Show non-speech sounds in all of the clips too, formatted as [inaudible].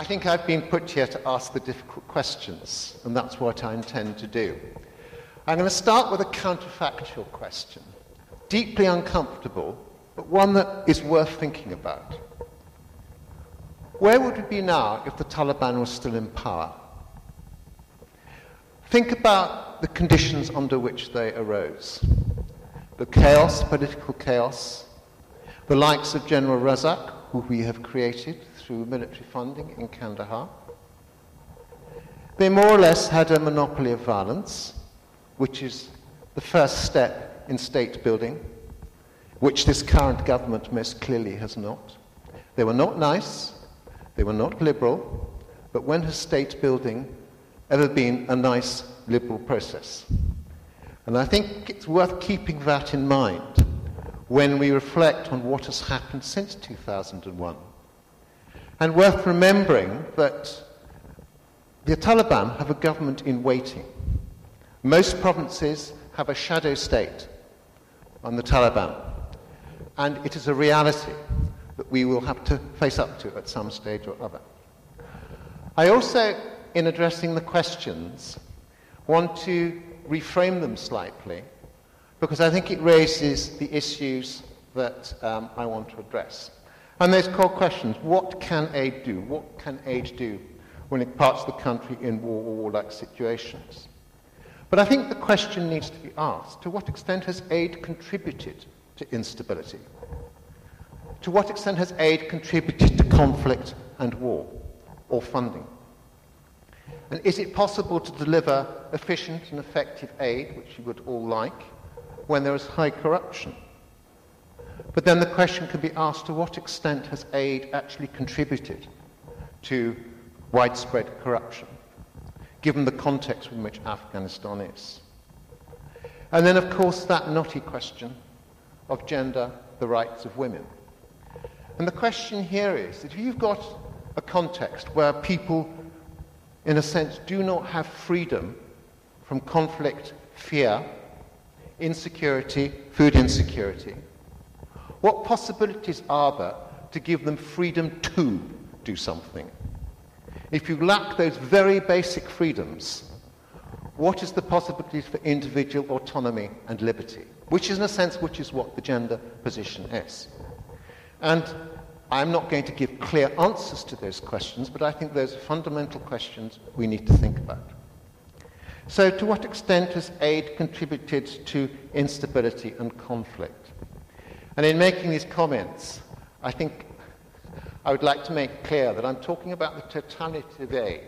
I think I've been put here to ask the difficult questions, and that's what I intend to do. I'm going to start with a counterfactual question, deeply uncomfortable, but one that is worth thinking about. Where would we be now if the Taliban was still in power? Think about the conditions under which they arose the chaos, political chaos, the likes of General Raziq, who we have created through military funding in Kandahar. They more or less had a monopoly of violence, which is the first step in state building, which this current government most clearly has not. They were not nice, they were not liberal, but when has state building ever been a nice liberal process? And I think it's worth keeping that in mind when we reflect on what has happened since 2001. And worth remembering that the Taliban have a government in waiting. Most provinces have a shadow state on the Taliban. And it is a reality that we will have to face up to at some stage or other. I also, in addressing the questions, want to reframe them slightly because I think it raises the issues that um, I want to address. And there's core questions what can aid do? What can aid do when it parts the country in war or warlike situations? But I think the question needs to be asked to what extent has aid contributed to instability? To what extent has aid contributed to conflict and war or funding? And is it possible to deliver efficient and effective aid, which you would all like, when there is high corruption? But then the question can be asked to what extent has aid actually contributed to widespread corruption, given the context in which Afghanistan is? And then, of course, that knotty question of gender, the rights of women. And the question here is that if you've got a context where people in a sense, do not have freedom from conflict, fear, insecurity, food insecurity, what possibilities are there to give them freedom to do something? If you lack those very basic freedoms, what is the possibilities for individual autonomy and liberty? Which is, in a sense, which is what the gender position is. And I'm not going to give clear answers to those questions, but I think those are fundamental questions we need to think about. So, to what extent has aid contributed to instability and conflict? And in making these comments, I think I would like to make clear that I'm talking about the totality of aid.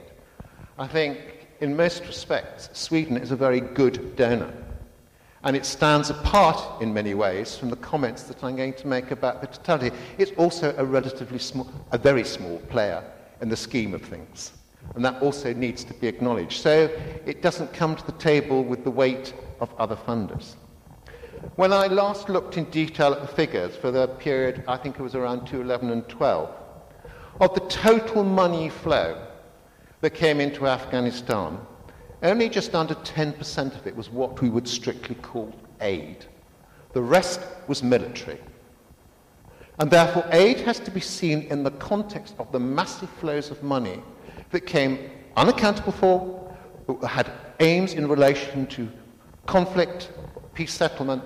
I think, in most respects, Sweden is a very good donor. And it stands apart in many ways from the comments that I'm going to make about the totality. It's also a relatively small, a very small player in the scheme of things. And that also needs to be acknowledged. So it doesn't come to the table with the weight of other funders. When I last looked in detail at the figures for the period, I think it was around 2011 and 12, of the total money flow that came into Afghanistan, only just under 10% of it was what we would strictly call aid. The rest was military. And therefore, aid has to be seen in the context of the massive flows of money that came unaccountable for, had aims in relation to conflict, peace settlement,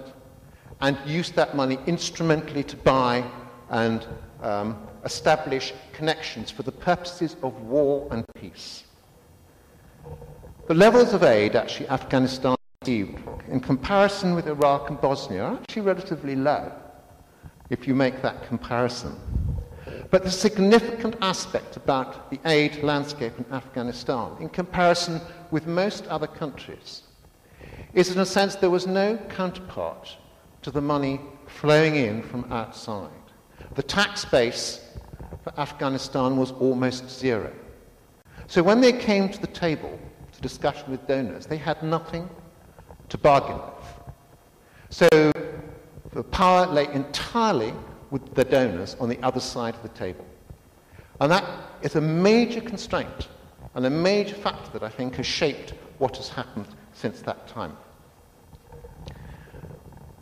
and used that money instrumentally to buy and um, establish connections for the purposes of war and peace. The levels of aid actually Afghanistan received in comparison with Iraq and Bosnia are actually relatively low, if you make that comparison. But the significant aspect about the aid landscape in Afghanistan, in comparison with most other countries, is in a sense there was no counterpart to the money flowing in from outside. The tax base for Afghanistan was almost zero. So when they came to the table, to discussion with donors, they had nothing to bargain with. So the power lay entirely with the donors on the other side of the table. And that is a major constraint and a major factor that I think has shaped what has happened since that time.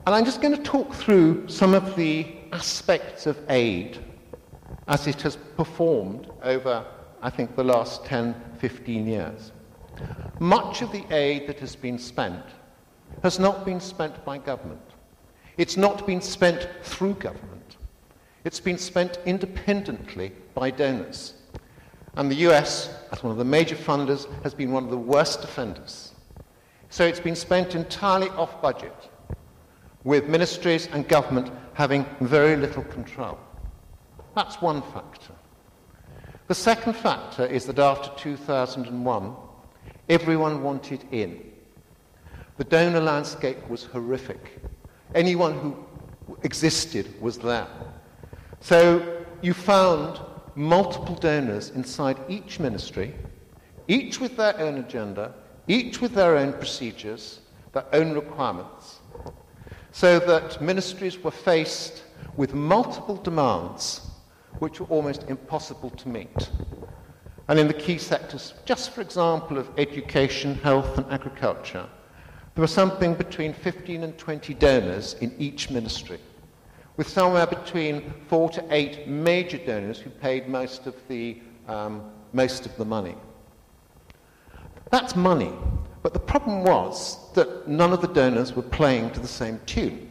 And I'm just going to talk through some of the aspects of aid as it has performed over I think, the last 10, 15 years. Much of the aid that has been spent has not been spent by government. It's not been spent through government. It's been spent independently by donors. And the US, as one of the major funders, has been one of the worst offenders. So it's been spent entirely off budget, with ministries and government having very little control. That's one factor. The second factor is that after 2001, everyone wanted in. The donor landscape was horrific. Anyone who existed was there. So you found multiple donors inside each ministry, each with their own agenda, each with their own procedures, their own requirements, so that ministries were faced with multiple demands which were almost impossible to meet. And in the key sectors, just for example, of education, health, and agriculture, there were something between 15 and 20 donors in each ministry, with somewhere between four to eight major donors who paid most of the, um, most of the money. That's money, but the problem was that none of the donors were playing to the same tune.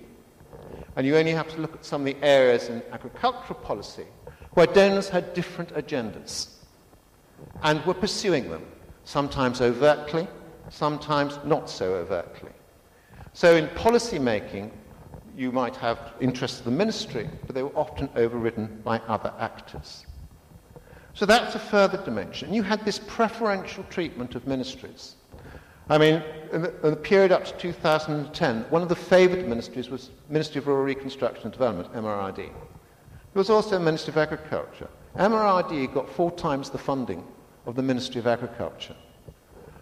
And you only have to look at some of the areas in agricultural policy where donors had different agendas and were pursuing them, sometimes overtly, sometimes not so overtly. So in policy making, you might have interests of the ministry, but they were often overridden by other actors. So that's a further dimension. You had this preferential treatment of ministries. I mean, in the, in the, period up to 2010, one of the favoured ministries was Ministry of Rural Reconstruction and Development, MRRD. There was also Ministry of Agriculture. MRRD got four times the funding of the Ministry of Agriculture.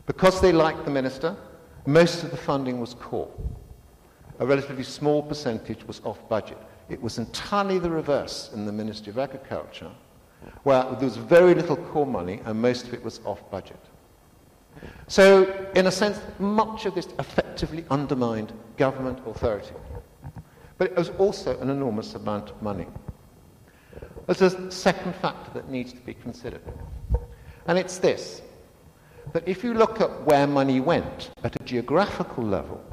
Because they liked the minister, most of the funding was core. A relatively small percentage was off budget. It was entirely the reverse in the Ministry of Agriculture, where there was very little core money and most of it was off budget. So, in a sense, much of this effectively undermined government authority. But it was also an enormous amount of money. There's a second factor that needs to be considered. And it's this that if you look at where money went at a geographical level,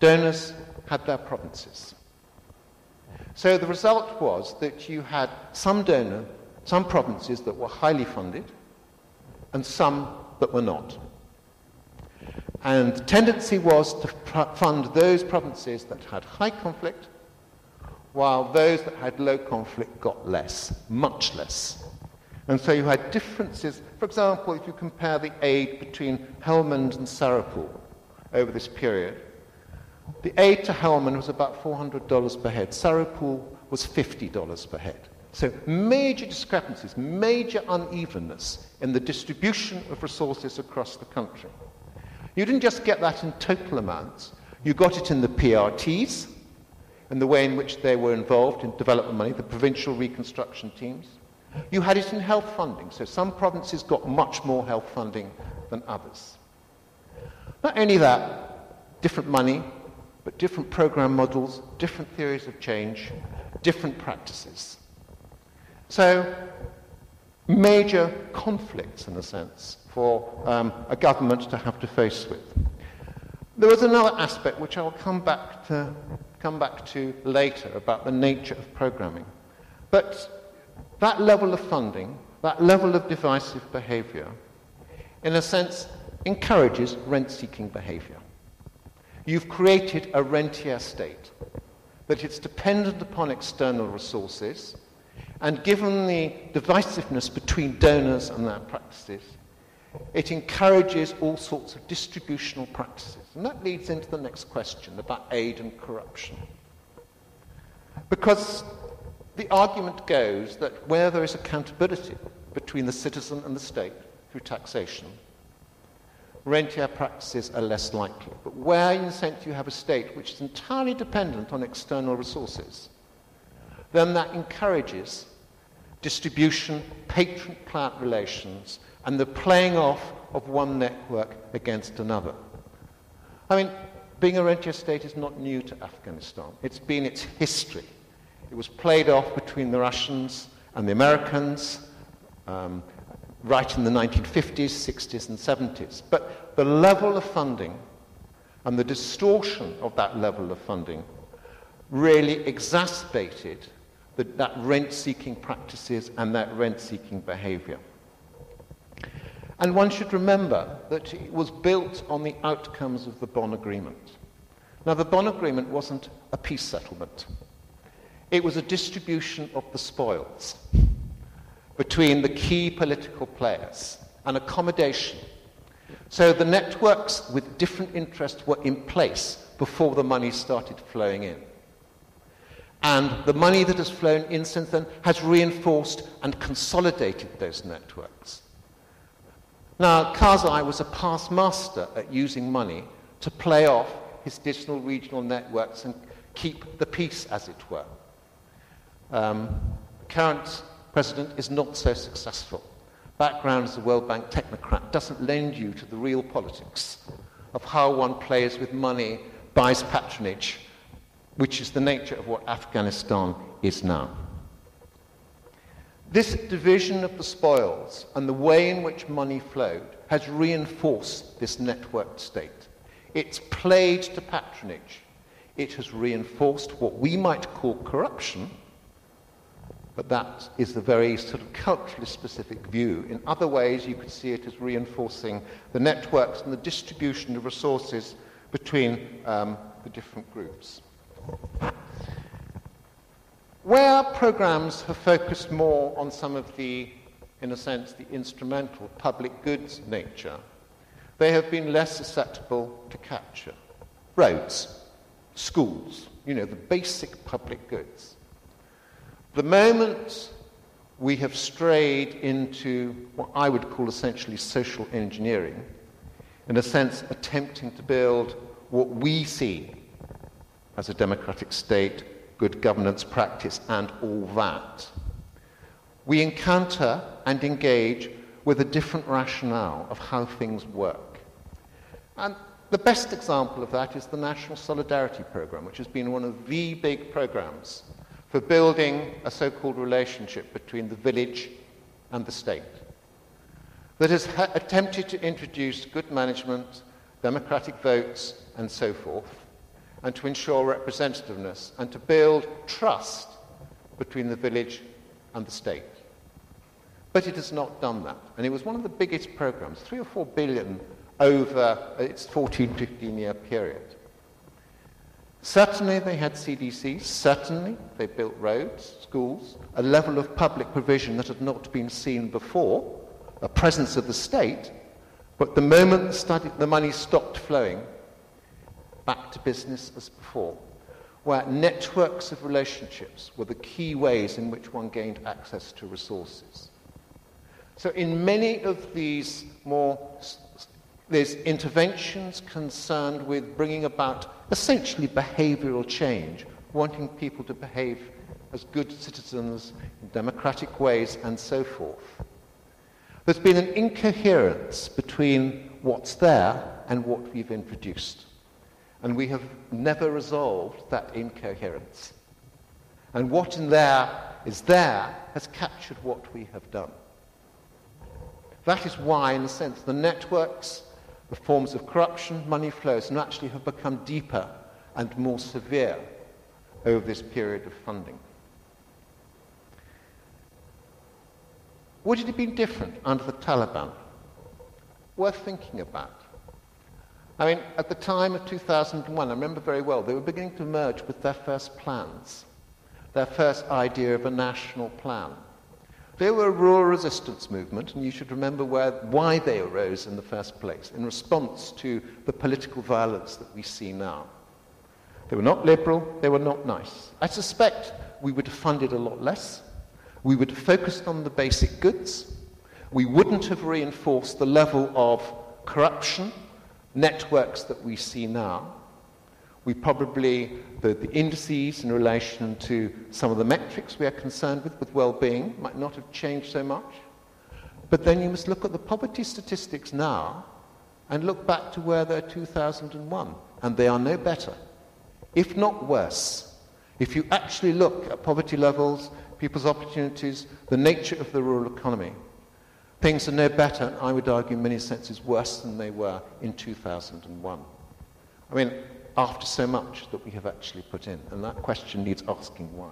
donors had their provinces. So the result was that you had some donor, some provinces that were highly funded, and some that were not. And the tendency was to fund those provinces that had high conflict, while those that had low conflict got less, much less. And so you had differences. For example, if you compare the aid between Helmand and Sar-e Pul over this period, the aid to Helmand was about $400 per head. Sar-e Pul was $50 per head. So major discrepancies, major unevenness in the distribution of resources across the country. You didn't just get that in total amounts, you got it in the PRTs, in the way in which they were involved in development money, the provincial reconstruction teams. You had it in health funding, so some provinces got much more health funding than others. Not only that, different money, but different program models, different theories of change, different practices. So, major conflicts, in a sense, for um, a government to have to face with. There was another aspect which I will come back to, come back to later about the nature of programming. But that level of funding, that level of divisive behavior, in a sense, encourages rent seeking behavior. You've created a rentier state, that it's dependent upon external resources, and given the divisiveness between donors and their practices, it encourages all sorts of distributional practices. And that leads into the next question about aid and corruption. Because the argument goes that where there is accountability between the citizen and the state through taxation, rentier practices are less likely. But where, in a sense, you have a state which is entirely dependent on external resources, then that encourages distribution, patron-client relations, and the playing off of one network against another. I mean, being a rentier state is not new to Afghanistan. It's been its history. It was played off between the Russians and the Americans. Um, right in the 1950s, 60s, and 70s. But the level of funding and the distortion of that level of funding really exacerbated the, that rent seeking practices and that rent seeking behavior. And one should remember that it was built on the outcomes of the Bonn Agreement. Now, the Bonn Agreement wasn't a peace settlement, it was a distribution of the spoils between the key political players, an accommodation. So the networks with different interests were in place before the money started flowing in. And the money that has flown in since then has reinforced and consolidated those networks. Now, Karzai was a past master at using money to play off his digital regional networks and keep the peace, as it were. Um, current president is not so successful. Background as a World Bank technocrat doesn't lend you to the real politics of how one plays with money, buys patronage, which is the nature of what Afghanistan is now. This division of the spoils and the way in which money flowed has reinforced this networked state. It's played to patronage. It has reinforced what we might call corruption, but that is the very sort of culturally specific view. In other ways, you could see it as reinforcing the networks and the distribution of resources between um, the different groups. Where programs have focused more on some of the, in a sense, the instrumental public goods nature, they have been less susceptible to capture. Roads, schools, you know, the basic public goods. The moment we have strayed into what I would call essentially social engineering, in a sense, attempting to build what we see as a democratic state, good governance practice, and all that. We encounter and engage with a different rationale of how things work. And the best example of that is the National Solidarity Programme, which has been one of the big programs for building a so called relationship between the village and the state, that has ha- attempted to introduce good management, democratic votes, and so forth, and to ensure representativeness and to build trust between the village and the state. But it has not done that. And it was one of the biggest programs, three or four billion over its 14, 15 year period. Certainly they had CDCs, certainly they built roads, schools, a level of public provision that had not been seen before, a presence of the state, but the moment the, study, the money stopped flowing, back to business as before, where networks of relationships were the key ways in which one gained access to resources. So, in many of these more there's interventions concerned with bringing about essentially behavioral change, wanting people to behave as good citizens in democratic ways and so forth. There's been an incoherence between what's there and what we've introduced. And we have never resolved that incoherence. And what in there is there has captured what we have done. That is why, in a sense, the networks, the forms of corruption, money flows, naturally have become deeper and more severe over this period of funding. Would it have been different under the Taliban? Worth thinking about. I mean, at the time of 2001, I remember very well, they were beginning to emerge with their first plans, their first idea of a national plan. They were a rural resistance movement, and you should remember where, why they arose in the first place, in response to the political violence that we see now. They were not liberal, they were not nice. I suspect we would have funded a lot less. We would have focused on the basic goods. We wouldn't have reinforced the level of corruption networks that we see now, we probably, the, the, indices in relation to some of the metrics we are concerned with, with well-being, might not have changed so much. But then you must look at the poverty statistics now and look back to where they're 2001, and they are no better, if not worse. If you actually look at poverty levels, people's opportunities, the nature of the rural economy, Things are no better, and I would argue, in many senses, worse than they were in 2001. I mean, after so much that we have actually put in, and that question needs asking why.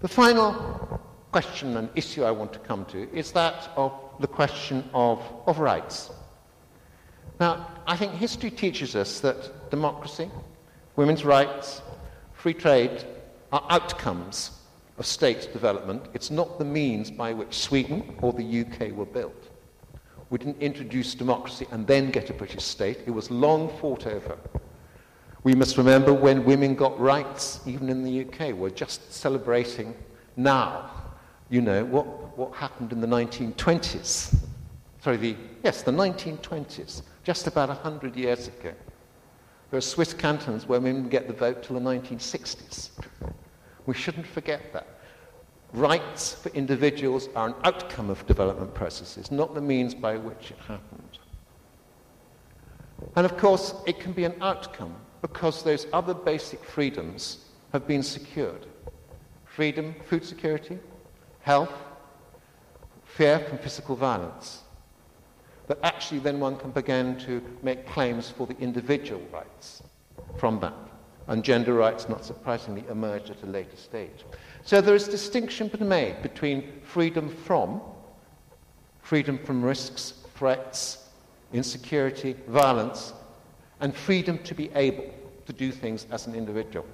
The final question and issue I want to come to is that of the question of, of rights. Now, I think history teaches us that democracy, women's rights, free trade are outcomes of state development. It's not the means by which Sweden or the UK were built. We didn't introduce democracy and then get a British state. It was long fought over. We must remember when women got rights, even in the UK. We're just celebrating now, you know, what, what happened in the 1920s. Sorry, the, yes, the 1920s, just about 100 years ago. There are Swiss cantons where women get the vote till the 1960s. We shouldn't forget that. Rights for individuals are an outcome of development processes, not the means by which it happened. And of course, it can be an outcome because those other basic freedoms have been secured. Freedom, food security, health, fear from physical violence. But actually then one can begin to make claims for the individual rights from that and gender rights, not surprisingly, emerged at a later stage. So there is distinction to be made between freedom from, freedom from risks, threats, insecurity, violence, and freedom to be able to do things as an individual.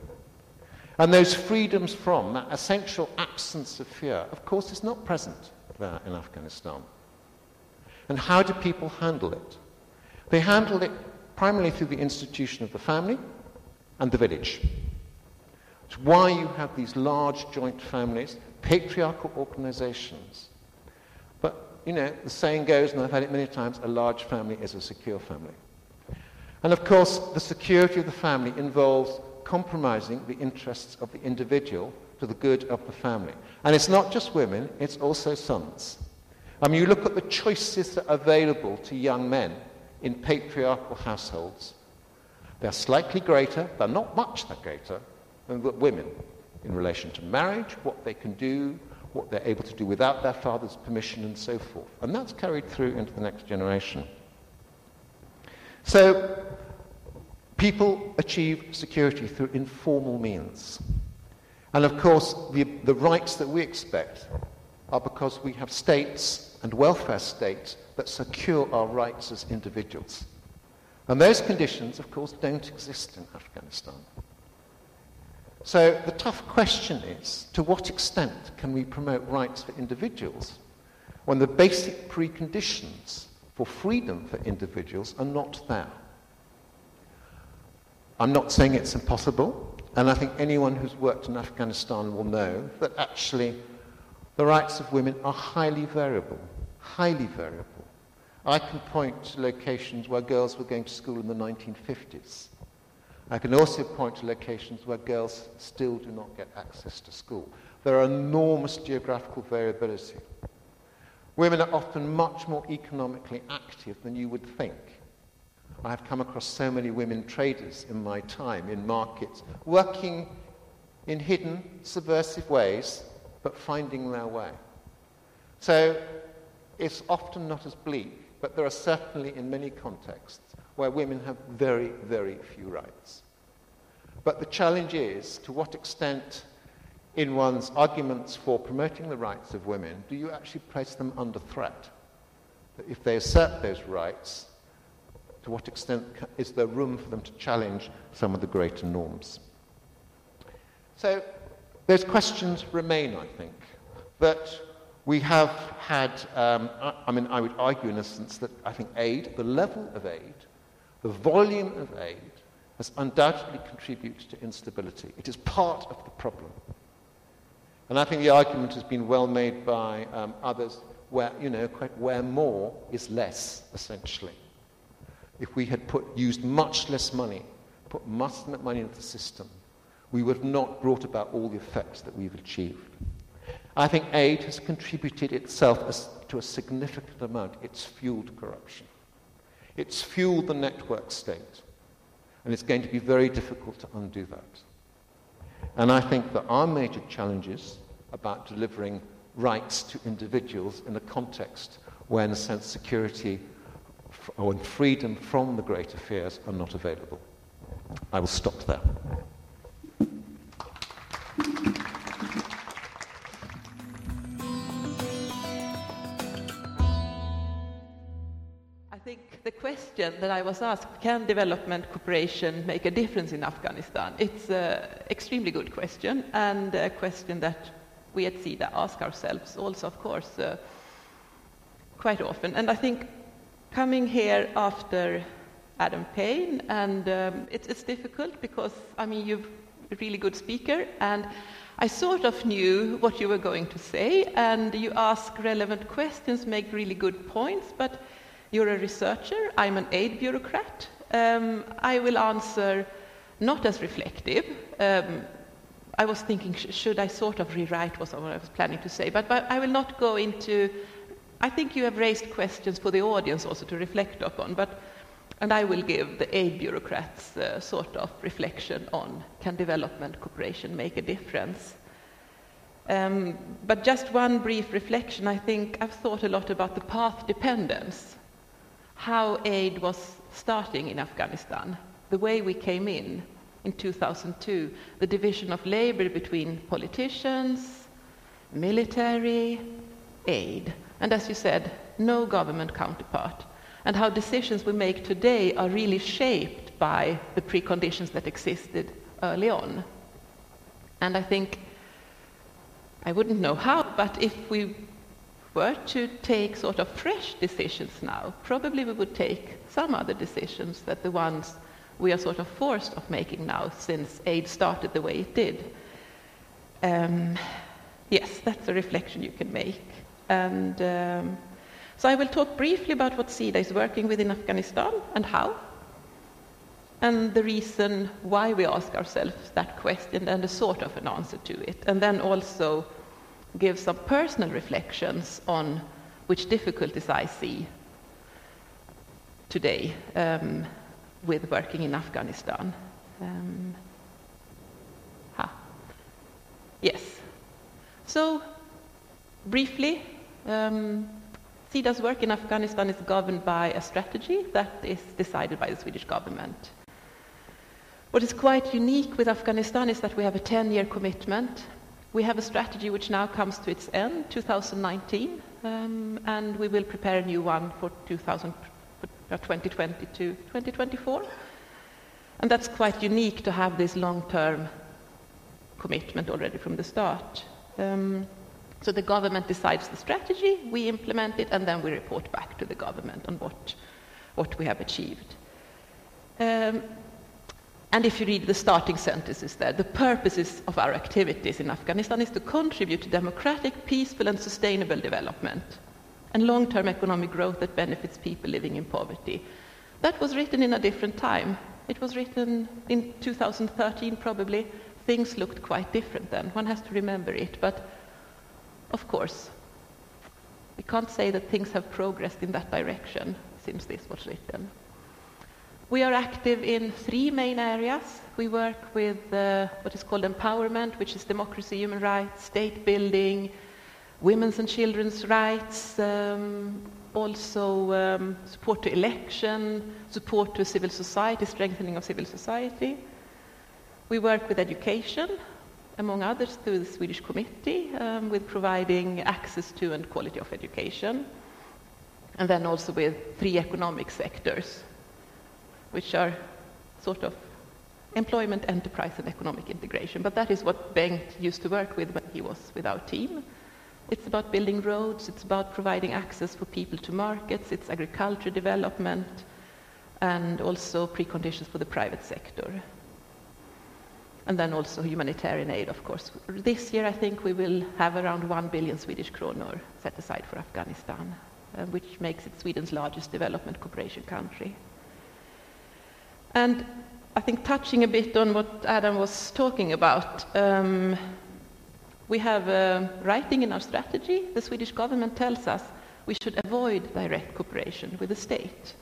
And those freedoms from, that essential absence of fear, of course, is not present there in Afghanistan. And how do people handle it? They handle it primarily through the institution of the family, and the village. It's why you have these large joint families, patriarchal organizations. But, you know, the saying goes, and I've had it many times, a large family is a secure family. And of course, the security of the family involves compromising the interests of the individual to the good of the family. And it's not just women, it's also sons. I mean, you look at the choices that are available to young men in patriarchal households. They're slightly greater, they're not much greater, than women in relation to marriage, what they can do, what they're able to do without their father's permission, and so forth. And that's carried through into the next generation. So, people achieve security through informal means. And of course, the, the rights that we expect are because we have states and welfare states that secure our rights as individuals. And those conditions, of course, don't exist in Afghanistan. So the tough question is, to what extent can we promote rights for individuals when the basic preconditions for freedom for individuals are not there? I'm not saying it's impossible, and I think anyone who's worked in Afghanistan will know that actually the rights of women are highly variable, highly variable. I can point to locations where girls were going to school in the 1950s. I can also point to locations where girls still do not get access to school. There are enormous geographical variability. Women are often much more economically active than you would think. I have come across so many women traders in my time in markets, working in hidden, subversive ways, but finding their way. So it's often not as bleak but there are certainly in many contexts where women have very, very few rights. But the challenge is to what extent, in one's arguments for promoting the rights of women, do you actually place them under threat? That if they assert those rights, to what extent is there room for them to challenge some of the greater norms? So those questions remain, I think. But we have had, um, I mean, I would argue in a sense that I think aid, the level of aid, the volume of aid, has undoubtedly contributed to instability. It is part of the problem. And I think the argument has been well made by um, others where, you know, where more is less, essentially. If we had put, used much less money, put much less money into the system, we would have not brought about all the effects that we've achieved. I think aid has contributed itself to a significant amount. It's fueled corruption. It's fueled the network state. And it's going to be very difficult to undo that. And I think that our major challenges about delivering rights to individuals in a context where, in a sense, security or freedom from the greater fears are not available. I will stop there. Question that I was asked, can development cooperation make a difference in Afghanistan? It's an extremely good question and a question that we at SIDA ask ourselves also, of course, uh, quite often. And I think coming here after Adam Pain, and um, it's, it's difficult because, I mean, you're a really good speaker, and I sort of knew what you were going to say, and you ask relevant questions, make really good points, but you're a researcher, I'm an aid bureaucrat. Um, I will answer not as reflective. Um, I was thinking, sh- should I sort of rewrite what I was planning to say, but, but I will not go into. I think you have raised questions for the audience also to reflect upon, but and I will give the aid bureaucrats uh, sort of reflection on can development cooperation make a difference. Um, but just one brief reflection, I think I've thought a lot about the path dependence, how aid was starting in Afghanistan, the way we came in in 2002, the division of labor between politicians, military, aid, and as you said, no government counterpart. And how decisions we make today are really shaped by the preconditions that existed early on. And I think, I wouldn't know how, but if we were to take sort of fresh decisions now, probably we would take some other decisions than the ones we are sort of forced of making now since aid started the way it did. Um, yes, that's a reflection you can make. And um, so I will talk briefly about what SIDA is working with in Afghanistan and how, and the reason why we ask ourselves that question and a sort of an answer to it, and then also give some personal reflections on which difficulties I see today um, with working in Afghanistan. Um. Yes. So, briefly, um, work in Afghanistan is governed by a strategy that is decided by the Swedish government. What is quite unique with Afghanistan is that we have a 10 year commitment. We have a strategy which now comes to its end, 2019, um, and we will prepare a new one for 2000, 2020 uh, to 2024. And that's quite unique to have this long term commitment already from the start. Um, so the government decides the strategy, we implement it, and then we report back to the government on what, what we have achieved. Um, and if you read the starting sentences there, the purposes of our activities in Afghanistan is to contribute to democratic, peaceful, and sustainable development and long term economic growth that benefits people living in poverty. That was written in a different time. It was written in 2013, probably. Things looked quite different then. One has to remember it. But of course, we can't say that things have progressed in that direction since this was written. We are active in three main areas. We work with uh, what is called empowerment, which is democracy, human rights, state building, women's and children's rights, um, also um, support to election, support to civil society, strengthening of civil society. We work with education, among others, through the Swedish Committee um, with providing access to and quality of education, and then also with three economic sectors, which are sort of employment, enterprise, and economic integration. But that is what Bengt used to work with when he was with our team. It's about building roads, it's about providing access for people to markets, it's agriculture development, and also preconditions for the private sector and then also humanitarian aid, of course. This year, I think we will have around 1 billion Swedish kronor set aside for Afghanistan, uh, which makes it Sweden's largest development cooperation country. And I think touching a bit on what Adam was talking about, um, we have uh, writing in our strategy. The Swedish government tells us we should avoid direct cooperation with the state,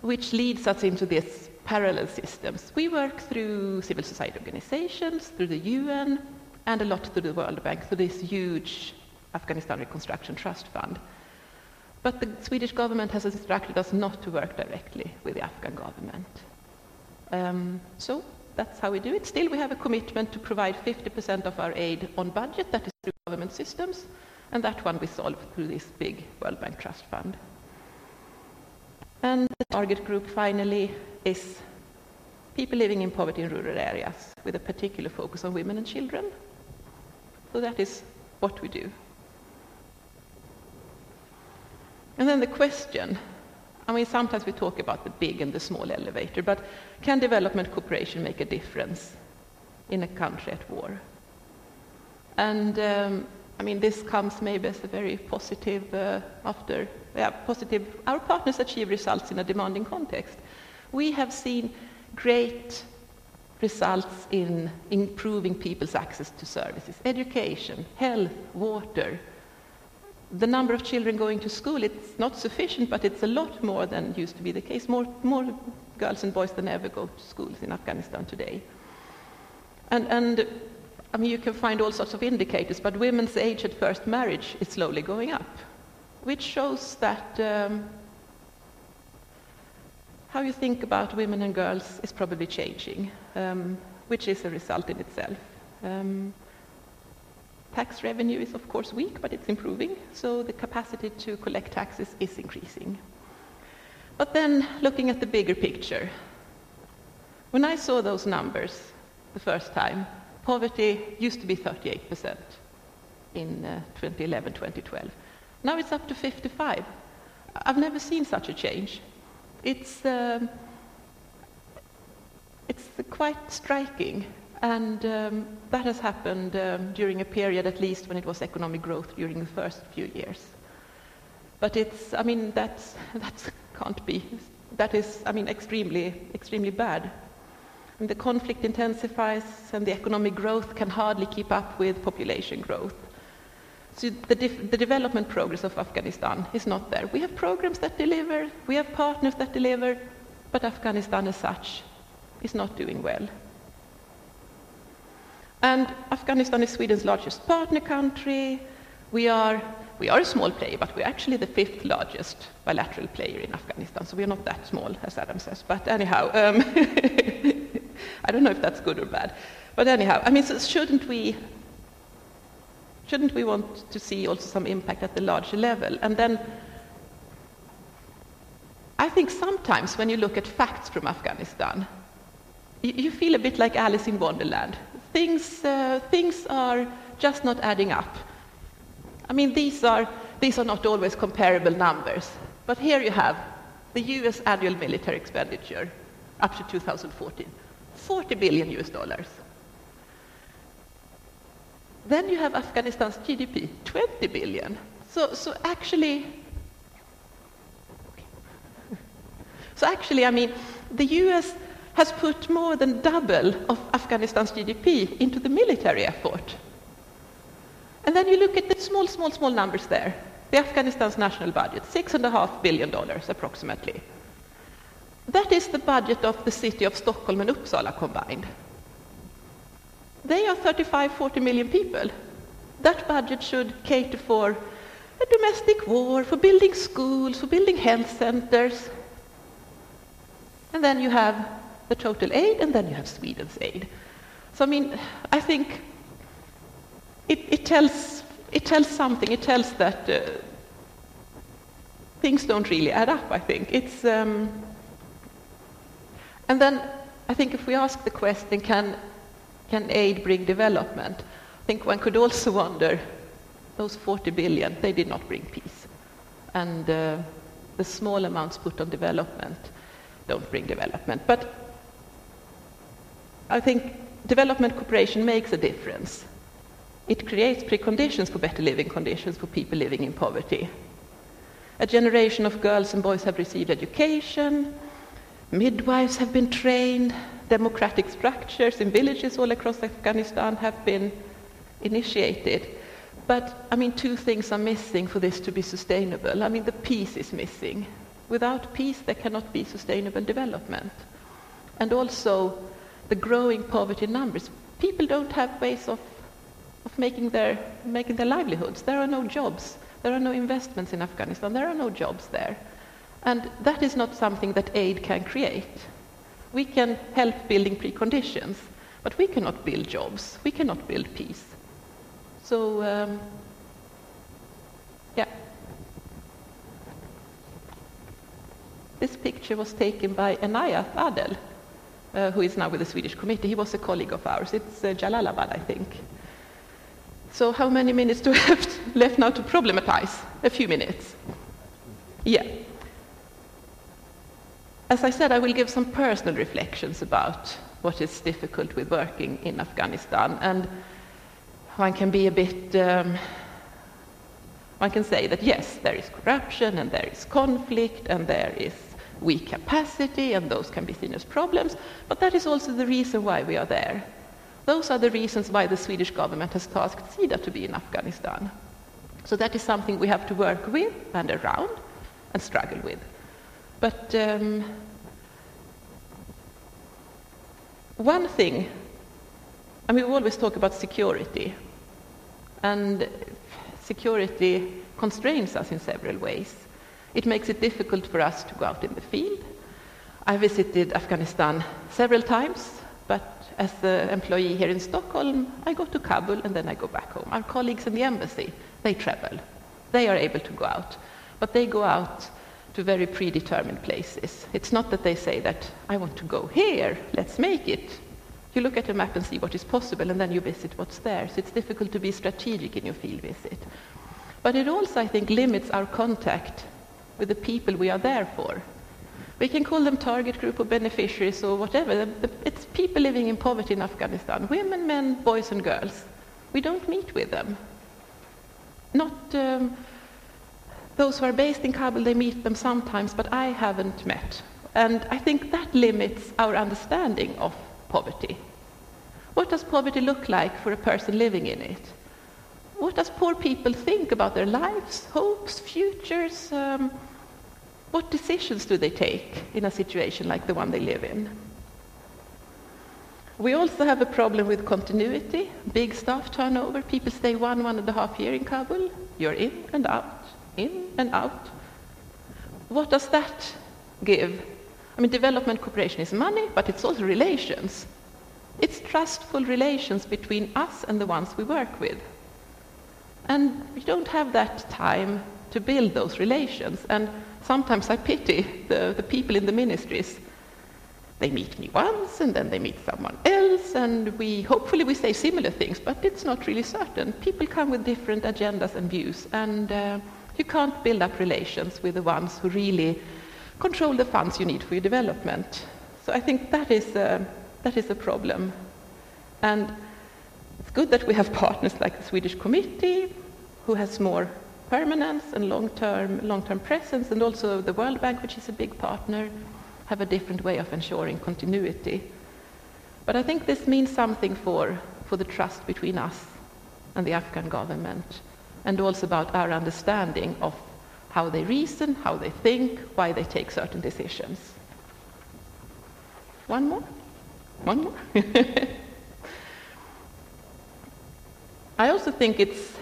which leads us into this parallel systems. We work through civil society organizations, through the UN, and a lot through the World Bank, through this huge Afghanistan Reconstruction Trust Fund. But the Swedish government has instructed us not to work directly with the Afghan government. Um, so that's how we do it. Still, we have a commitment to provide 50% of our aid on budget, that is through government systems, and that one we solve through this big World Bank Trust Fund. And the target group finally is people living in poverty in rural areas with a particular focus on women and children. So that is what we do. And then the question, I mean, sometimes we talk about the big and the small elevator, but can development cooperation make a difference in a country at war? And um, I mean, this comes maybe as a very positive uh, after, yeah, positive, our partners achieve results in a demanding context. We have seen great results in improving people's access to services, education, health, water. The number of children going to school, it's not sufficient, but it's a lot more than used to be the case. More, more girls and boys than ever go to schools in Afghanistan today. And, and I mean, you can find all sorts of indicators, but women's age at first marriage is slowly going up, which shows that um, how you think about women and girls is probably changing, um, which is a result in itself. Um, tax revenue is, of course, weak, but it's improving, so the capacity to collect taxes is increasing. But then, looking at the bigger picture, when I saw those numbers the first time, Poverty used to be 38% in uh, 2011, 2012. Now it's up to 55. I've never seen such a change. It's, um, it's quite striking, and um, that has happened um, during a period at least when it was economic growth during the first few years. But it's, I mean, that's, [laughs] that can't be, that is, I mean, extremely, extremely bad and the conflict intensifies and the economic growth can hardly keep up with population growth. So the, the, development progress of Afghanistan is not there. We have programs that deliver, we have partners that deliver, but Afghanistan as such is not doing well. And Afghanistan is Sweden's largest partner country. We are, we are a small player, but we're actually the fifth largest bilateral player in Afghanistan, so we're not that small, as Adam says. But anyhow, um, [laughs] I don't know if that's good or bad. But anyhow, I mean, so shouldn't we shouldn't we want to see also some impact at the larger level? And then I think sometimes when you look at facts from Afghanistan, you, you feel a bit like Alice in Wonderland. Things, uh, things are just not adding up. I mean, these are, these are not always comparable numbers. But here you have the US annual military expenditure up to 2014. 40 billion US dollars. Then you have Afghanistan's GDP, 20 billion. So, so actually, [laughs] so actually, I mean, the US has put more than double of Afghanistan's GDP into the military effort. And then you look at the small, small, small numbers there. The Afghanistan's national budget, six and a half billion dollars approximately. That is the budget of the city of Stockholm and Uppsala combined. They are 35, 40 million people. That budget should cater for a domestic war, for building schools, for building health centers. And then you have the total aid, and then you have Sweden's aid. So, I mean, I think it, it tells, it tells something. It tells that uh, things don't really add up, I think. It's. Um, and then I think if we ask the question, can, can aid bring development? I think one could also wonder, those 40 billion, they did not bring peace. And uh, the small amounts put on development don't bring development. But I think development cooperation makes a difference. It creates preconditions for better living conditions for people living in poverty. A generation of girls and boys have received education, Midwives have been trained, democratic structures in villages all across Afghanistan have been initiated. But, I mean, two things are missing for this to be sustainable. I mean, the peace is missing. Without peace, there cannot be sustainable development. And also, the growing poverty numbers. People don't have ways of of making their, making their livelihoods. There are no jobs. There are no investments in Afghanistan. There are no jobs there. And that is not something that aid can create. We can help building preconditions, but we cannot build jobs. We cannot build peace. So, um, yeah. This picture was taken by Enayat Adel, uh, who is now with the Swedish committee. He was a colleague of ours. It's uh, Jalalabad, I think. So how many minutes do we [laughs] have left now to problematize? A few minutes. Yeah. As I said, I will give some personal reflections about what is difficult with working in Afghanistan. And one can be a bit, um, one can say that yes, there is corruption and there is conflict and there is weak capacity, and those can be seen as problems, but that is also the reason why we are there. Those are the reasons why the Swedish government has tasked SIDA to be in Afghanistan. So that is something we have to work with and around and struggle with. But um, one thing, I mean, we always talk about security, and security constrains us in several ways. It makes it difficult for us to go out in the field. I visited Afghanistan several times, but as an employee here in Stockholm, I go to Kabul and then I go back home. Our colleagues in the embassy, they travel. They are able to go out, but they go out to very predetermined places. It's not that they say that, I want to go here, let's make it. You look at a map and see what is possible, and then you visit what's there. So it's difficult to be strategic in your field visit. But it also, I think, limits our contact with the people we are there for. We can call them target group or beneficiaries or whatever. It's people living in poverty in Afghanistan, women, men, boys and girls. We don't meet with them. Not um, those who are based in Kabul, they meet them sometimes, but I haven't met. And I think that limits our understanding of poverty. What does poverty look like for a person living in it? What does poor people think about their lives, hopes, futures? Um, what decisions do they take in a situation like the one they live in? We also have a problem with continuity, big staff turnover. People stay one, one and a half year in Kabul. You're in and out, in and out. What does that give? I mean, development cooperation is money, but it's also relations. It's trustful relations between us and the ones we work with. And we don't have that time to build those relations. And sometimes I pity the, the people in the ministries. They meet me once and then they meet someone else, and we hopefully we say similar things, but it's not really certain. People come with different agendas and views, and uh, you can't build up relations with the ones who really control the funds you need for your development. So I think that is a, that is a problem. And it's good that we have partners like the Swedish Committee, who has more permanence and long-term, long-term presence, and also the World Bank, which is a big partner, have a different way of ensuring continuity. But I think this means something for, for the trust between us and the Afghan government, and also about our understanding of how they reason, how they think, why they take certain decisions. One more? One more? [laughs] I also think it's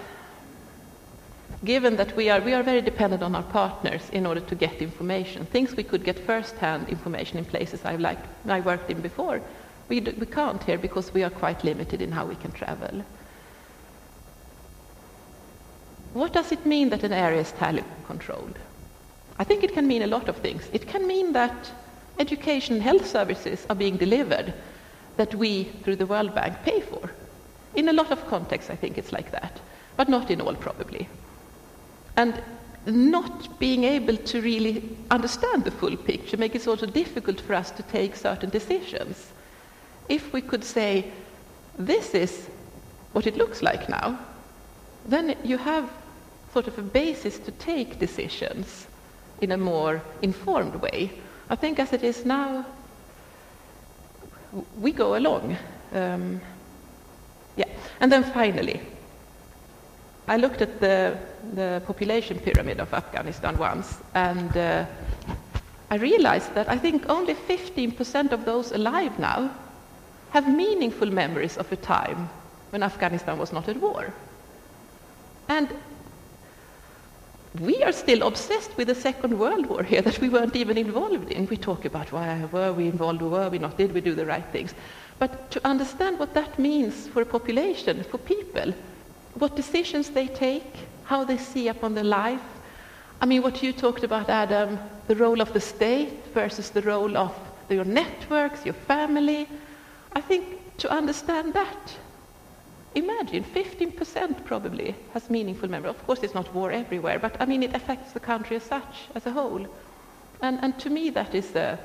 given that we are, we are very dependent on our partners in order to get information, things we could get first-hand information in places I've liked, I worked in before, we, do, we can't here because we are quite limited in how we can travel. What does it mean that an area is Taliban controlled? I think it can mean a lot of things. It can mean that education and health services are being delivered that we, through the World Bank, pay for. In a lot of contexts, I think it's like that, but not in all, probably. And not being able to really understand the full picture makes it also difficult for us to take certain decisions. If we could say, this is what it looks like now, then you have sort of a basis to take decisions in a more informed way. I think as it is now, we go along. Um, yeah. And then finally, I looked at the, the population pyramid of Afghanistan once, and uh, I realized that I think only 15% of those alive now have meaningful memories of a time when Afghanistan was not at war. And we are still obsessed with the Second World War here [laughs] that we weren't even involved in. We talk about why were we involved were we not? Did we do the right things? But to understand what that means for a population, for people, what decisions they take, how they see upon their life. I mean, what you talked about, Adam, the role of the state versus the role of your networks, your family. I think to understand that Imagine 15% probably has meaningful memory. Of course, it's not war everywhere, but I mean, it affects the country as such, as a whole. And, and to me, that is, a,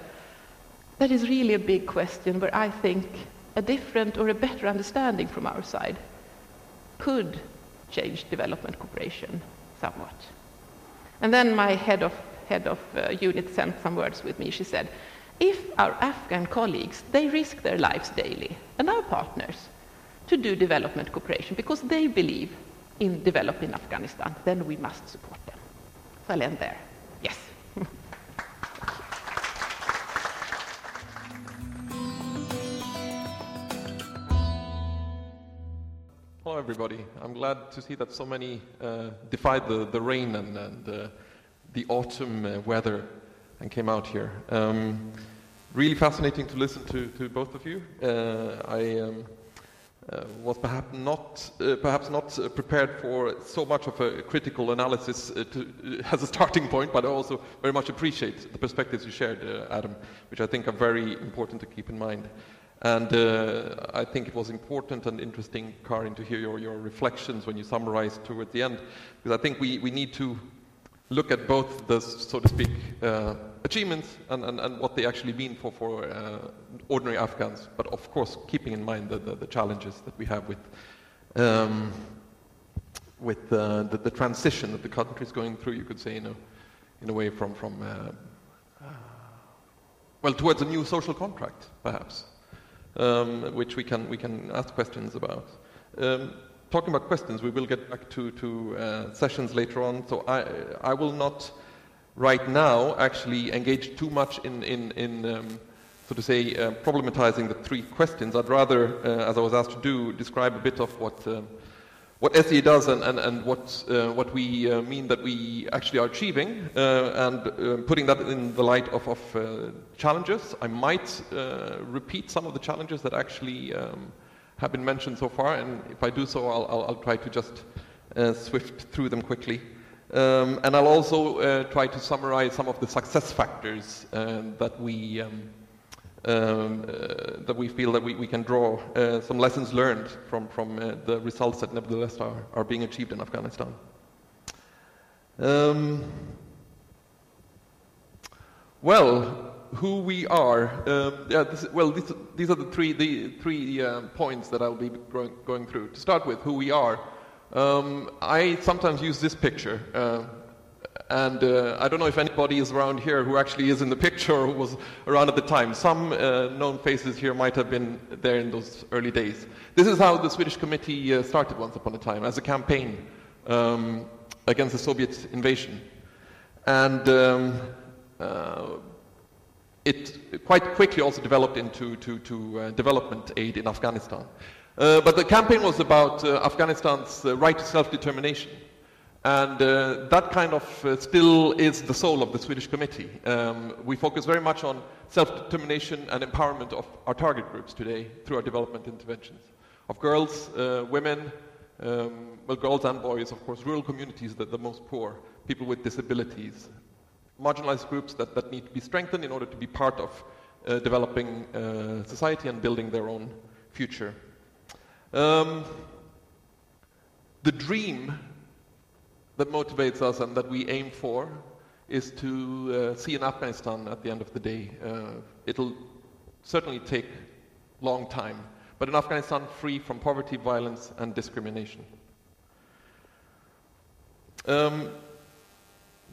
that is really a big question where I think a different or a better understanding from our side could change development cooperation somewhat. And then my head of, head of uh, unit sent some words with me. She said, if our Afghan colleagues, they risk their lives daily, and our partners, to do development cooperation because they believe in developing Afghanistan, then we must support them. So I'll end there. Yes. Everybody. I'm glad to see that so many uh, defied the, the rain and, and uh, the autumn uh, weather and came out here. Um, really fascinating to listen to, to both of you. Uh, I um, uh, was perhaps not, perhaps not prepared for so much of a critical analysis to, [laughs] as a starting point, but I also very much appreciate the perspectives you shared, Adam, which I think are very important to keep in mind. And uh, I think it was important and interesting, Karin, to hear your, your reflections when you summarized toward the end, because I think we, we need to look at both the, so to speak, uh, achievements and, and, and, what they actually mean for, for uh, ordinary Afghans, but of course keeping in mind the, the, the challenges that we have with, um, with uh, the, the, transition that the country is going through, you could say, in a, in a way from, from uh, well, towards a new social contract, perhaps, um, which we can, we can ask questions about. Um, talking about questions, we will get back to, to uh, sessions later on. So I, I will not right now actually engage too much in, in, in um, so to say, uh, problematizing the three questions. I'd rather, uh, as I was asked to do, describe a bit of what, um, what SCA does and, and, and what, uh, what we uh, mean that we actually are achieving, uh, and putting that in the light of, of challenges. I might repeat some of the challenges that actually um, have been mentioned so far, and if I do so, I'll, I'll, I'll try to just uh, swift through them quickly. Um, and I'll also uh, try to summarize some of the success factors uh, that we um, um, uh, that we feel that we, we can draw uh, some lessons learned from from uh, the results that nevertheless are, are being achieved in Afghanistan. Um, well, who we are. Um, yeah, this, well, this, these are the three, the three um, points that I'll be going, going, through. To start with, who we are. Um, I sometimes use this picture, uh, and uh, I don't know if anybody is around here who actually is in the picture or was around at the time. Some uh, known faces here might have been there in those early days. This is how the Swedish committee uh, started once upon a time, as a campaign um, against the Soviet invasion. And um, uh, it quite quickly also developed into to, to, uh, development aid in Afghanistan. Uh, but the campaign was about Afghanistan's right to self-determination. And uh, that kind of uh, still is the soul of the Swedish committee. Um, we focus very much on self-determination and empowerment of our target groups today through our development interventions. Of girls, women, um, well, girls and boys, of course, rural communities, that are the most poor, people with disabilities, marginalized groups that, that need to be strengthened in order to be part of uh, developing uh, society and building their own future. Um, the dream that motivates us and that we aim for is to uh, see an Afghanistan at the end of the day. Uh, it'll certainly take long time, but an Afghanistan free from poverty, violence, and discrimination. Um,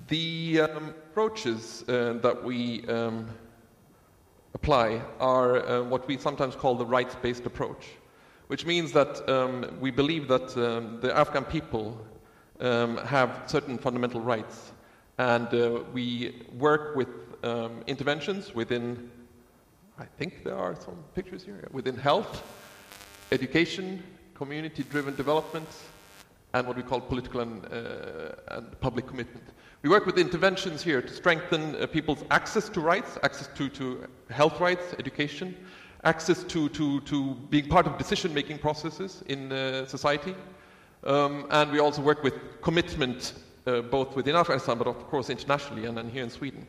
the um, approaches uh, that we um, apply are uh, what we sometimes call the rights based approach, which means that um, we believe that um, the Afghan people um, have certain fundamental rights, and uh, we work with um, interventions within, I think there are some pictures here, within health, education, community-driven development, and what we call political and, uh, and public commitment. We work with interventions here to strengthen uh, people's access to rights, access to, to health rights, education, access to, to, to being part of decision-making processes in uh, society. Um, and we also work with commitment, uh, both within Afghanistan, but of course internationally and, here in Sweden,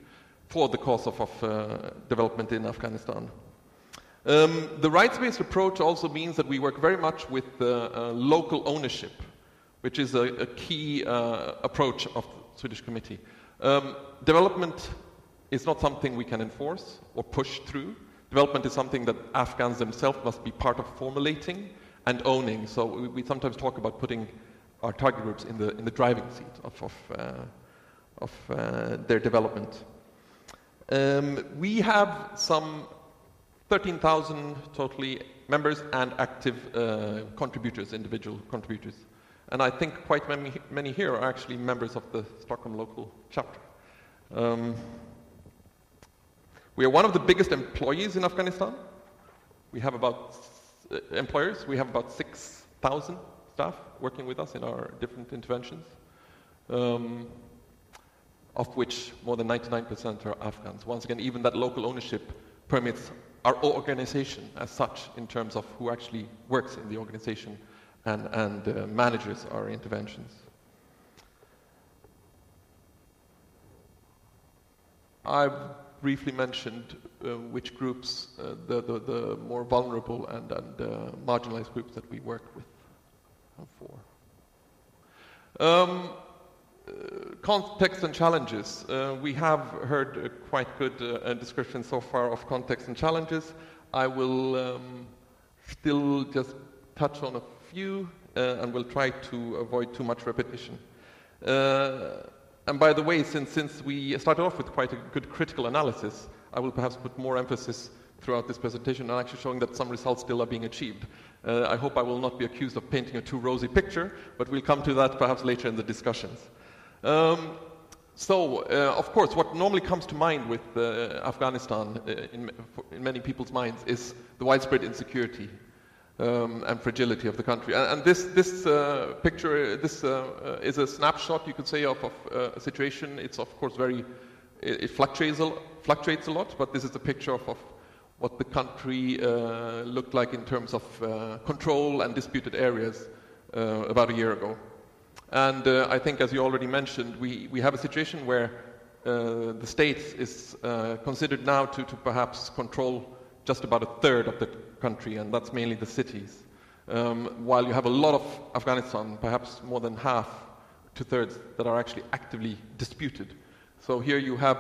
for the cause of, of uh, development in Afghanistan. Um, the rights-based approach also means that we work very much with uh, local ownership, which is a, a key uh, approach of the Swedish committee. Um, development is not something we can enforce or push through. Development is something that Afghans themselves must be part of formulating and owning. So we, we sometimes talk about putting our target groups in the, in the driving seat of, of, uh, of uh, their development. Um, we have some 13,000 totally members and active uh, contributors, individual contributors. And I think quite many, many here are actually members of the Stockholm local chapter. Um, we are one of the biggest employees in Afghanistan. We have about, employers, we have about 6,000 staff working with us in our different interventions, um, of which more than 99% are Afghans. Once again, even that local ownership permits our organization as such in terms of who actually works in the organization and, and uh, manages our interventions. I've briefly mentioned uh, which groups, uh, the, the, the, more vulnerable and, and uh, marginalized groups that we work with for. Um, uh, context and challenges. Uh, we have heard quite good description so far of context and challenges. I will um, still just touch on a few, uh, and we'll try to avoid too much repetition. And by the way, since, since we started off with quite a good critical analysis, I will perhaps put more emphasis throughout this presentation on actually showing that some results still are being achieved. Uh, I hope I will not be accused of painting a too rosy picture, but we'll come to that perhaps later in the discussions. Um, so, uh, of course, what normally comes to mind with uh, Afghanistan uh, in, in, many people's minds is the widespread insecurity um, and fragility of the country. And, and this, this uh, picture, this uh, uh, is a snapshot, you could say, of, of uh, a situation. It's, of course, very, it, it, fluctuates, a, fluctuates a lot, but this is a picture of, of what the country uh, looked like in terms of uh, control and disputed areas about a year ago. And I think, as you already mentioned, we, we have a situation where the state is considered now to, to perhaps control just about a third of the country, and that's mainly the cities. Um, while you have a lot of Afghanistan, perhaps more than half, two thirds, that are actually actively disputed. So here you have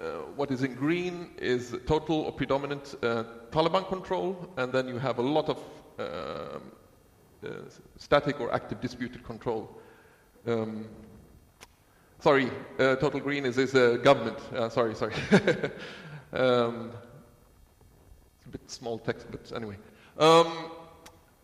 uh, what is in green is total or predominant uh, Taliban control, and then you have a lot of uh, uh static or active disputed control. Um, sorry, uh, total green is, is government. Uh, sorry, sorry. [laughs] um, bit small text, but anyway. Um,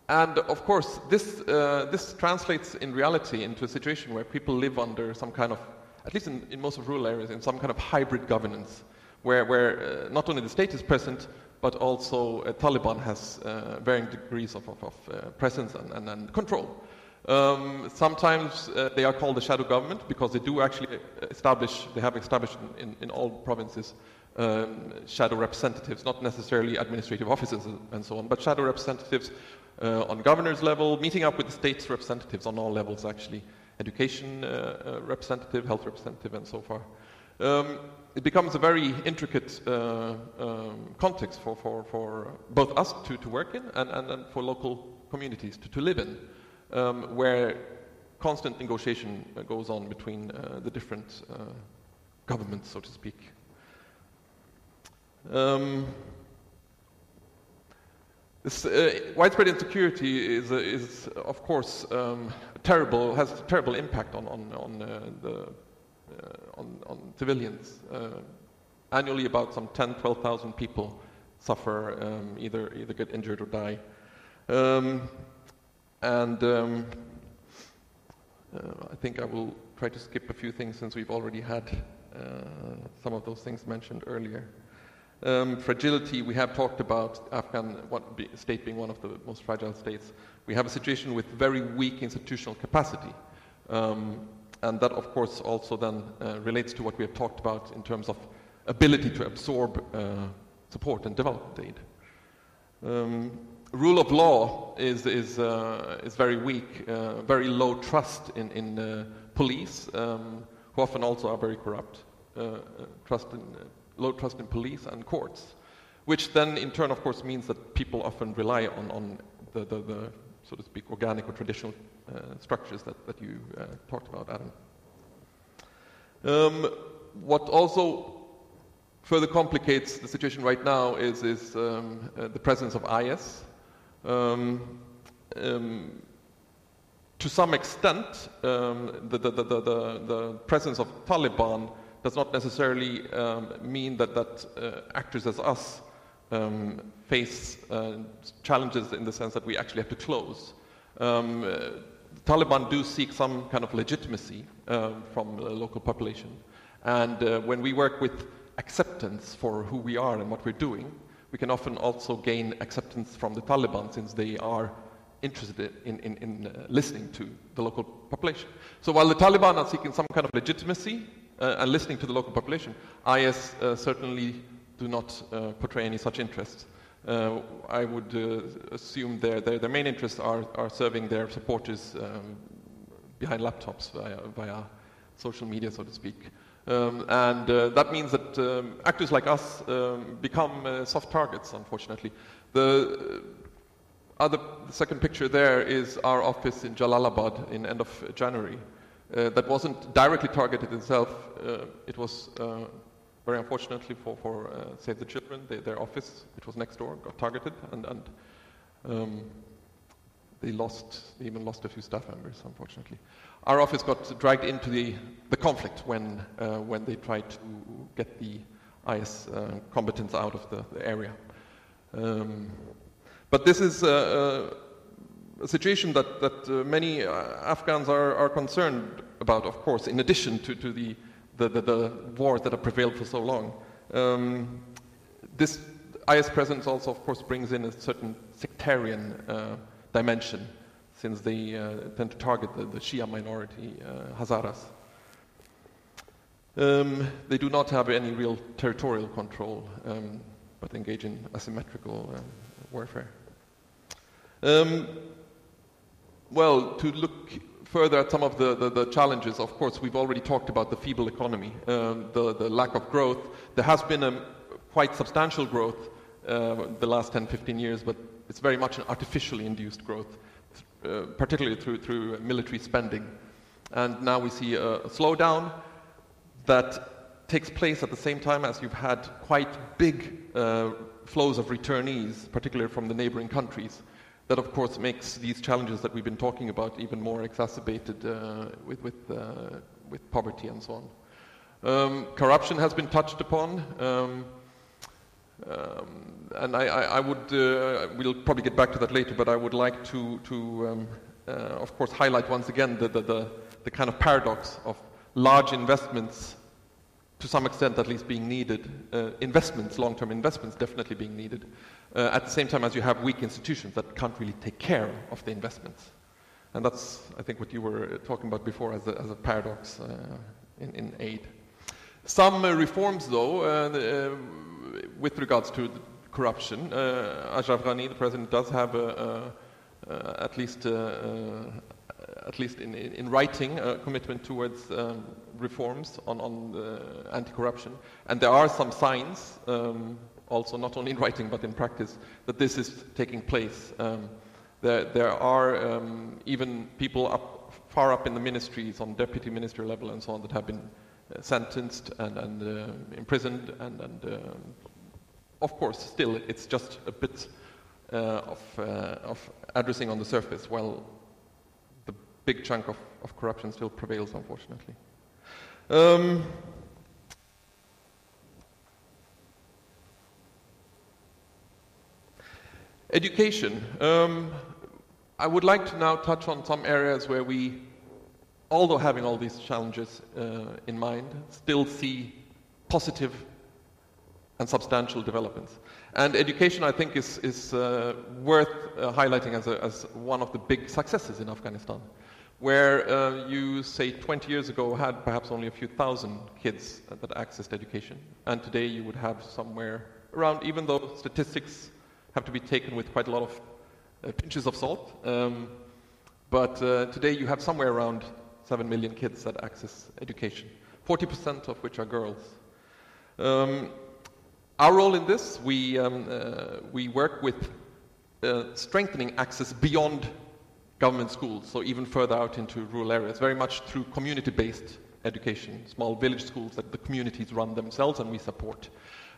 and of course, this, uh, this translates in reality into a situation where people live under some kind of, at least in, in most of rural areas, in some kind of hybrid governance, where, where uh, not only the state is present, but also uh, Taliban has uh, varying degrees of, of, of uh, presence and, and, and control. Um, sometimes they are called the shadow government because they do actually establish, they have established in, in, in all provinces um, shadow representatives, not necessarily administrative officers and so on, but shadow representatives uh, on governor's level, meeting up with the state's representatives on all levels, actually, education uh, uh, representative, health representative, and so far. Um, it becomes a very intricate uh, um, context for, for, for both us to, to work in and, and, and for local communities to, to live in, um, where constant negotiation goes on between uh, the different uh, governments, so to speak. Um, this, uh, widespread insecurity is, uh, is of course, um, terrible, has a terrible impact on, on, on, uh, the, uh, on, on, civilians. Uh, annually, about some 10, 12,000 people suffer, um, either, either get injured or die. Um, and um, uh, I think I will try to skip a few things since we've already had some of those things mentioned earlier. Um, fragility, we have talked about Afghan be, state being one of the most fragile states. We have a situation with very weak institutional capacity. Um, and that, of course, also then uh, relates to what we have talked about in terms of ability to absorb uh, support and development aid. Um, rule of law is, is, uh, is very weak, uh, very low trust in, in uh, police, um, who often also are very corrupt, uh, trust in, low trust in police and courts, which then in turn, of course, means that people often rely on, on the, the, the so to speak, organic or traditional uh, structures that, that you uh, talked about, Adam. Um, what also further complicates the situation right now is, is um, uh, the presence of IS. Um, um, to some extent, um, the, the, the, the, presence of Taliban does not necessarily um, mean that, that uh, actors as us um, face uh, challenges in the sense that we actually have to close. Um, uh, Taliban do seek some kind of legitimacy uh, from the local population. And uh, when we work with acceptance for who we are and what we're doing, we can often also gain acceptance from the Taliban since they are interested in, in, in uh, listening to the local population. So while the Taliban are seeking some kind of legitimacy uh, and listening to the local population, IS uh, certainly do not uh, portray any such interests. Uh, I would assume their, their, their, main interests are, are serving their supporters um, behind laptops via, via, social media, so to speak. Um, and uh, that means that um, actors like us um, become uh, soft targets, unfortunately. The other, the second picture there is our office in Jalalabad in end of January. Uh, that wasn't directly targeted itself. Uh, it was very unfortunately for, for uh, Save the Children, they, their office, which was next door, got targeted, and, and um, they lost, they even lost a few staff members, unfortunately. Our office got dragged into the, the conflict when, uh, when they tried to get the IS uh, combatants out of the, the area. Um, but this is situation that, that uh, many uh, Afghans are, are concerned about, of course, in addition to, to the the, the, the wars that have prevailed for so long. Um, this IS presence also, of course, brings in a certain sectarian uh, dimension, since they uh, tend to target the, the Shia minority, uh, Hazaras. Um, they do not have any real territorial control, um, but engage in asymmetrical uh, warfare. Um, well, to look further at some of the, the, the, challenges, of course, we've already talked about the feeble economy, um, the, the lack of growth. There has been a quite substantial growth uh, the last 10, 15 years, but it's very much an artificially induced growth, uh, particularly through, through military spending. And now we see a, slowdown that takes place at the same time as you've had quite big uh, flows of returnees, particularly from the neighboring countries. That, of course, makes these challenges that we've been talking about even more exacerbated uh, with, with, uh, with poverty and so on. Um, corruption has been touched upon. Um, um, and I, I, I would, uh, we'll probably get back to that later, but I would like to, to um, uh, of course, highlight once again the, the, the, the, kind of paradox of large investments, to some extent at least being needed, uh, investments, long term investments definitely being needed, uh, at the same time as you have weak institutions that can't really take care of the investments. And that's, I think, what you were talking about before as a, as a paradox uh, in, in, aid. Some uh, reforms, though, uh, the, uh, with regards to corruption, uh, Ashraf Ghani, the president, does have a, a, at least at least in, in, writing, a commitment towards um, reforms on, on anti-corruption. And there are some signs um, also not only in writing but in practice, that this is taking place. Um, there, there, are um, even people up, far up in the ministries, on deputy minister level and so on, that have been uh, sentenced and, and uh, imprisoned. And, and uh, of course, still, it's just a bit uh, of, uh, of, addressing on the surface, while the big chunk of, of corruption still prevails, unfortunately. Um, Education. Um, I would like to now touch on some areas where we, although having all these challenges uh, in mind, still see positive and substantial developments. And education, I think, is, is uh, worth uh, highlighting as, a, as one of the big successes in Afghanistan, where uh, you, say, 20 years ago had perhaps only a few thousand kids that accessed education, and today you would have somewhere around, even though statistics have to be taken with quite a lot of uh, pinches of salt, um, but uh, today you have somewhere around 7 million kids that access education, 40% of which are girls. Um, our role in this, we, um, uh, we work with uh, strengthening access beyond government schools, so even further out into rural areas, very much through community based education, small village schools that the communities run themselves and we support.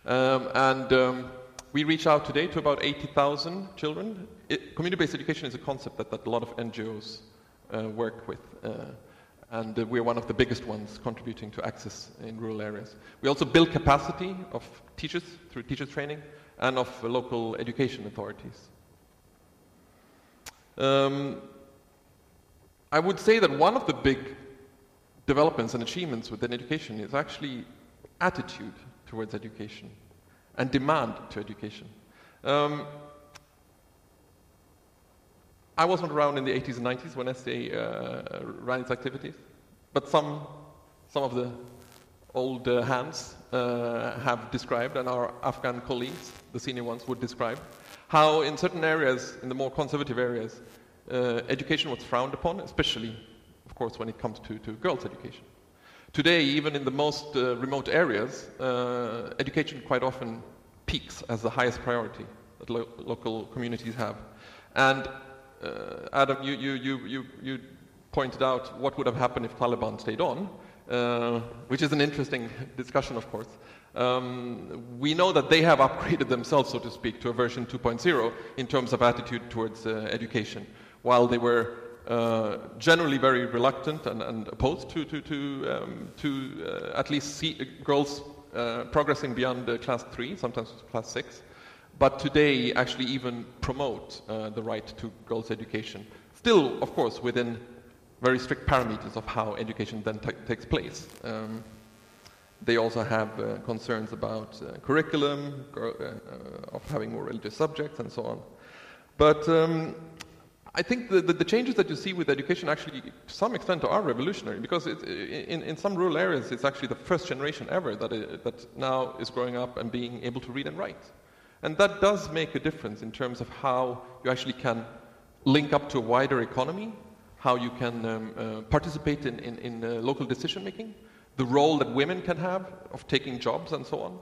Um, and um, we reach out today to about 80,000 children. Community based education is a concept that, that a lot of NGOs uh, work with. Uh, and uh, we're one of the biggest ones contributing to access in rural areas. We also build capacity of teachers through teacher training and of local education authorities. Um, I would say that one of the big developments and achievements within education is actually attitude towards education and demand to education. Um, I wasn't around in the 80s and 90s when SA uh, ran its activities, but some, some of the old uh, hands uh, have described, and our Afghan colleagues, the senior ones, would describe, how in certain areas, in the more conservative areas, uh, education was frowned upon, especially, of course, when it comes to, to girls' education. Today, even in the most uh, remote areas, uh, education quite often peaks as the highest priority that lo- local communities have. And uh, Adam, you, you, you, you, you pointed out what would have happened if Taliban stayed on, uh, which is an interesting discussion, of course. Um, we know that they have [laughs] upgraded themselves, so to speak, to a version 2.0 in terms of attitude towards uh, education, while they were uh, generally very reluctant and, and opposed to, to, to, um, to uh, at least see girls uh, progressing beyond class 3, sometimes class 6 but today actually even promote uh, the right to girls' education. Still, of course, within very strict parameters of how education then takes place. Um, they also have uh, concerns about uh, curriculum, uh, uh, of having more religious subjects, and so on. But um, I think the, the, the, changes that you see with education actually, to some extent, are revolutionary because it, in, in some rural areas, it's actually the first generation ever that, it, that now is growing up and being able to read and write. And that does make a difference in terms of how you actually can link up to a wider economy, how you can um, uh, participate in, in, in uh, local decision making, the role that women can have of taking jobs and so on.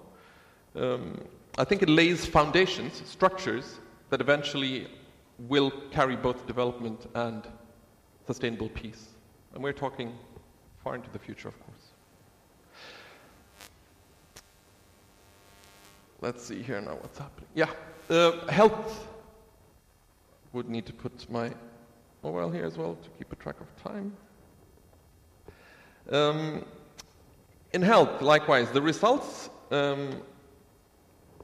Um, I think it lays foundations, structures that eventually will carry both development and sustainable peace. And we're talking far into the future, of course. Let's see here now what's happening. Yeah, uh, health. Would need to put my mobile here as well to keep a track of time. Um, in health, likewise, the results um,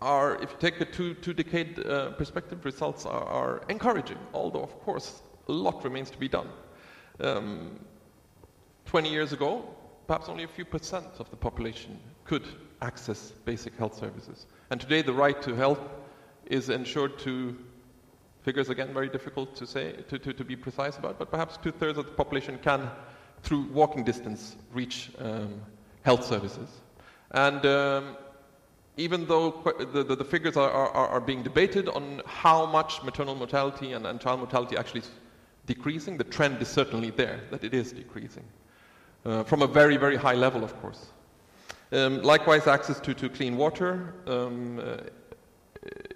are, if you take a two, two decade uh, perspective, results are, are, encouraging, although, of course, a lot remains to be done. Um, 20 years ago, perhaps only a few percent of the population could access basic health services. And today, the right to health is ensured to figures again very difficult to say to, to, to be precise about, but perhaps two thirds of the population can, through walking distance, reach um, health services. And um, even though the, the, the figures are, are, are, being debated on how much maternal mortality and, and child mortality actually is decreasing, the trend is certainly there, that it is decreasing. Uh, from a very, very high level, of course. Um, likewise, access to, to clean water um, uh,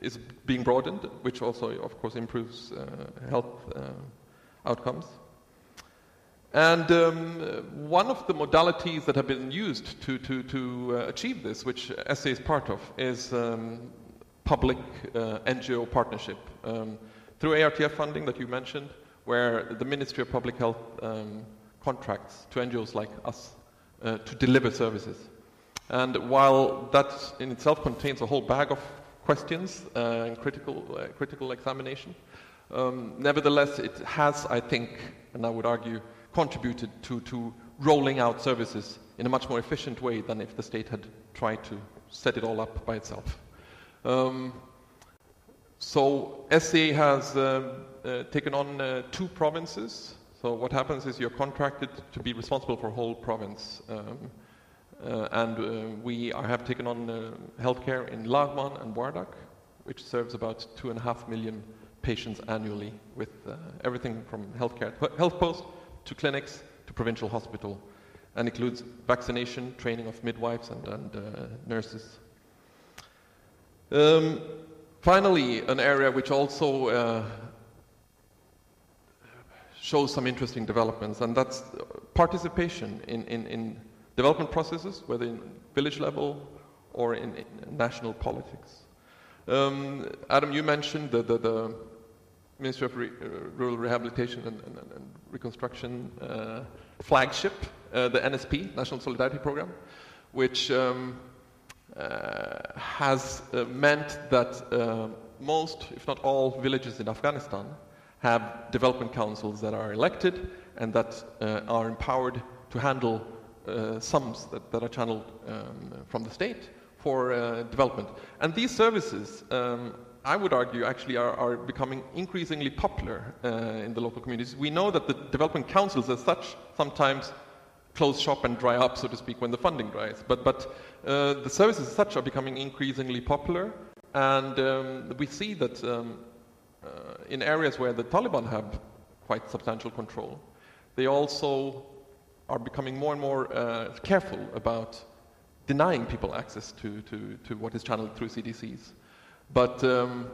is being broadened, which also, of course, improves uh, health uh, outcomes. And um, one of the modalities that have been used to, to, to uh, achieve this, which SA is part of, is um, public uh, NGO partnership. Um, through ARTF funding that you mentioned, where the Ministry of Public Health um, contracts to NGOs like us uh, to deliver services. And while that in itself contains a whole bag of questions uh, and critical, uh, critical examination, um, nevertheless, it has, I think, and I would argue, contributed to, to rolling out services in a much more efficient way than if the state had tried to set it all up by itself. Um, so SCA has uh, uh, taken on uh, two provinces. So what happens is you're contracted to be responsible for a whole province. Um, uh, and uh, we are, have taken on uh, healthcare in Laghman and Wardak, which serves about two and a half million patients annually with everything from healthcare, health post to clinics to provincial hospital and includes vaccination, training of midwives and, and uh, nurses. Um, finally, an area which also uh, shows some interesting developments, and that's participation in, in, in development processes, whether in village level or in, in national politics. Um, Adam, you mentioned the, the, the Ministry of Re- uh, Rural Rehabilitation and, and, and Reconstruction uh, flagship, uh, the NSP, National Solidarity Program, which um, uh, has uh, meant that uh, most, if not all, villages in Afghanistan have development councils that are elected and that are empowered to handle sums that, that, are channeled um, from the state for development. And these services um, I would argue, actually are, are becoming increasingly popular uh, in the local communities. We know that the development councils, as such, sometimes close shop and dry up, so to speak, when the funding dries. But, but uh, the services, as such, are becoming increasingly popular, and um, we see that um, uh, in areas where the Taliban have quite substantial control, they also are becoming more and more uh, careful about denying people access to, to, to what is channeled through CDCs. But um,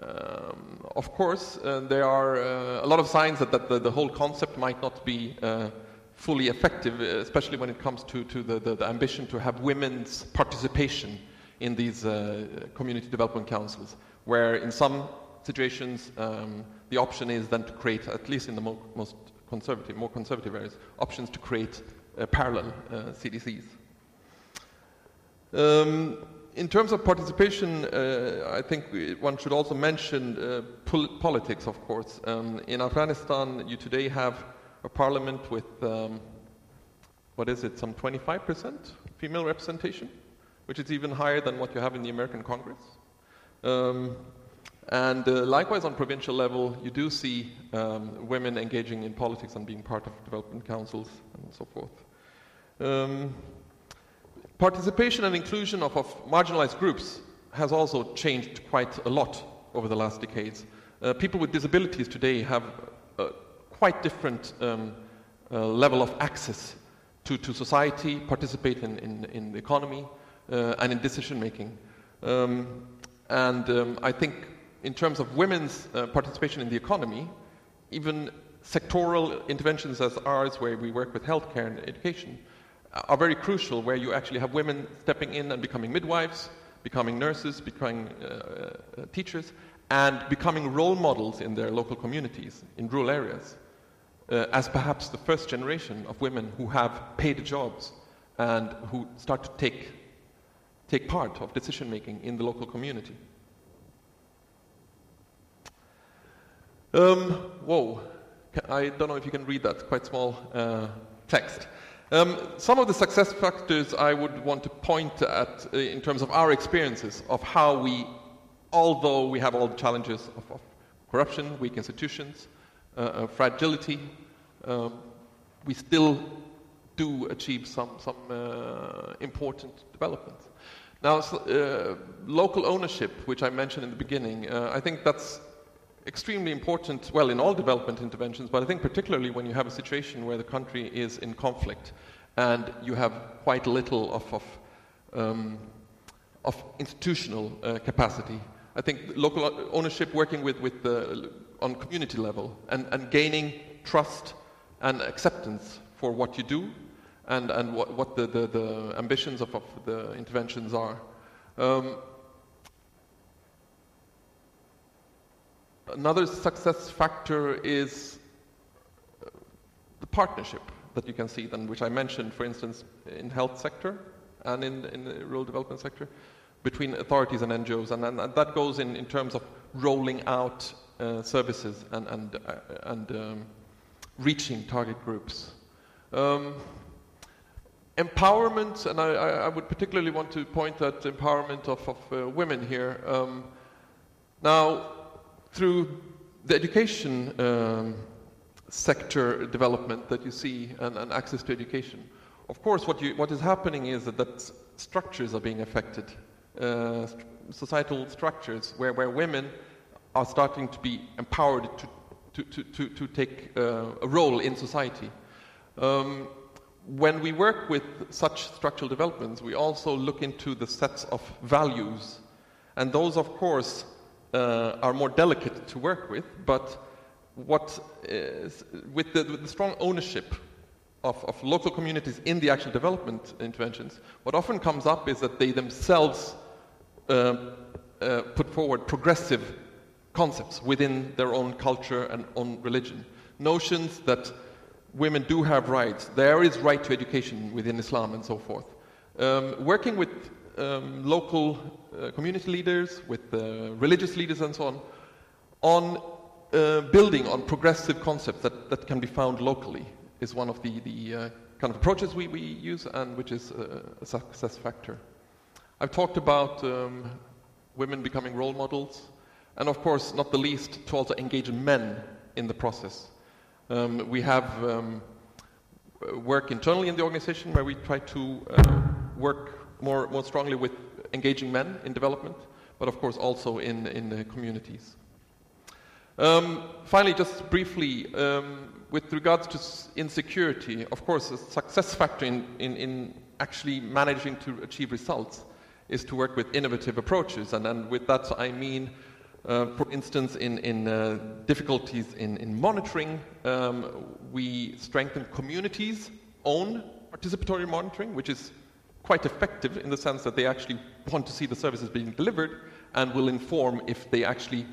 um, of course, uh, there are uh, a lot of signs that, that the, the, whole concept might not be uh, fully effective, especially when it comes to, to the, the, the, ambition to have women's participation in these uh, community development councils, where in some situations um, the option is then to create, at least in the mo- most conservative, more conservative areas, options to create uh, parallel uh, CDCs. Um, in terms of participation, uh, I think one should also mention uh, pol- politics, of course. Um, in Afghanistan, you today have a parliament with, um, what is it, some 25% female representation, which is even higher than what you have in the American Congress. Um, and uh, likewise, on provincial level, you do see um, women engaging in politics and being part of development councils and so forth. Participation and inclusion of, of marginalized groups has also changed quite a lot over the last decades. Uh, people with disabilities today have a quite different um, uh, level of access to, to society, participate in, in, in the economy, uh, and in decision making. Um, and um, I think, in terms of women's uh, participation in the economy, even sectoral interventions as ours, where we work with healthcare and education, are very crucial, where you actually have women stepping in and becoming midwives, becoming nurses, becoming uh, uh, teachers, and becoming role models in their local communities, in rural areas, uh, as perhaps the first generation of women who have paid jobs and who start to take, take part of decision making in the local community. Um, whoa, I don't know if you can read that, quite small uh, text. Um, some of the success factors I would want to point at uh, in terms of our experiences of how we, although we have all the challenges of, of corruption, weak institutions, uh, uh, fragility, um, we still do achieve some, some uh, important developments. Now, uh, local ownership, which I mentioned in the beginning, I think that's extremely important, well, in all development interventions, but I think particularly when you have a situation where the country is in conflict and you have quite little of, of, um, of institutional uh, capacity. I think local ownership, working with, with the, on community level, and, and gaining trust and acceptance for what you do and, and what, what the, the, the ambitions of, of the interventions are. Um, Another success factor is the partnership that you can see, then, which I mentioned, for instance, in health sector and in, in the rural development sector, between authorities and NGOs, and, and that goes in, in terms of rolling out uh, services and, and, uh, and um, reaching target groups. Um, empowerment, and I, I, would particularly want to point at empowerment of, of uh, women here. Um, now, through the education um, sector development that you see and, and, access to education, of course, what, you, what is happening is that, that structures are being affected, uh, st- societal structures where, where women are starting to be empowered to, to, to, to, to take uh, a role in society. Um, when we work with such structural developments, we also look into the sets of values. And those, of course, uh, are more delicate to work with, but what is, with, the, with the strong ownership of, of, local communities in the actual development interventions, what often comes up is that they themselves uh, uh, put forward progressive concepts within their own culture and own religion. Notions that women do have rights. There is right to education within Islam and so forth. Um, working with um, local uh, community leaders, with uh, religious leaders and so on, on uh, building on progressive concepts that, that can be found locally is one of the, the uh, kind of approaches we, we use and which is a, a success factor. I've talked about um, women becoming role models, and of course, not the least, to also engage men in the process. Um, we have um, work internally in the organization where we try to uh, work more, more strongly with engaging men in development, but of course also in, in the communities. Um, finally, just briefly, um, with regards to insecurity, of course, a success factor in, in, in, actually managing to achieve results is to work with innovative approaches. And, and with that, I mean uh, for instance, in, in uh, difficulties in, in monitoring, um, we strengthen communities' own participatory monitoring, which is quite effective in the sense that they actually want to see the services being delivered and will inform if they actually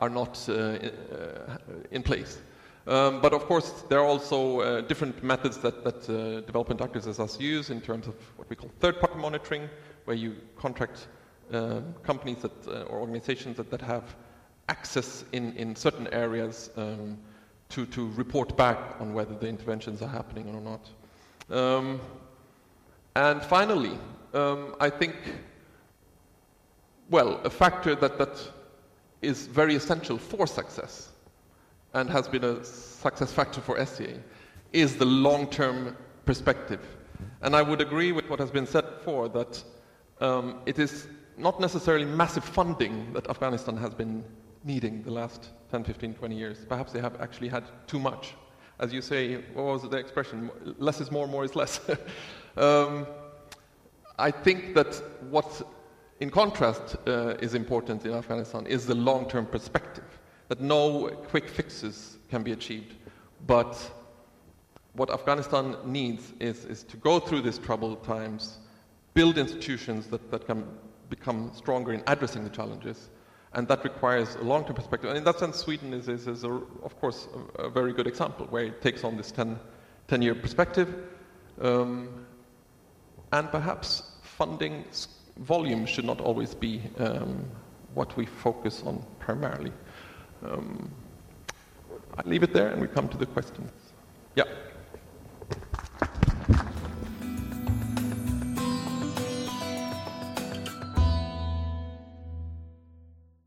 are not uh, uh in place. Um, but of course, there are also uh, different methods that, that uh, development actors as us use in terms of what we call third party monitoring, where you contract uh, companies that, uh, or organizations that, that have access in, in certain areas um, to, to report back on whether the interventions are happening or not. And finally, um, I think, well, a factor that, that is very essential for success and has been a success factor for SCA is the long term perspective. And I would agree with what has been said before that um, it is not necessarily massive funding that Afghanistan has been needing the last 10, 15, 20 years. Perhaps they have actually had too much. As you say, what was the expression? Less is more, more is less. [laughs] um, I think that what, in contrast, uh, is important in Afghanistan is the long term perspective. That no quick fixes can be achieved. But what Afghanistan needs is, is to go through these troubled times, build institutions that, that can become stronger in addressing the challenges. And that requires a long term perspective. And in that sense, Sweden is, is, is a, of course, a, a, very good example where it takes on this 10, 10 year perspective. Um, and perhaps funding volume should not always be um, what we focus on primarily. Um, I leave it there and we come to the questions. Yeah.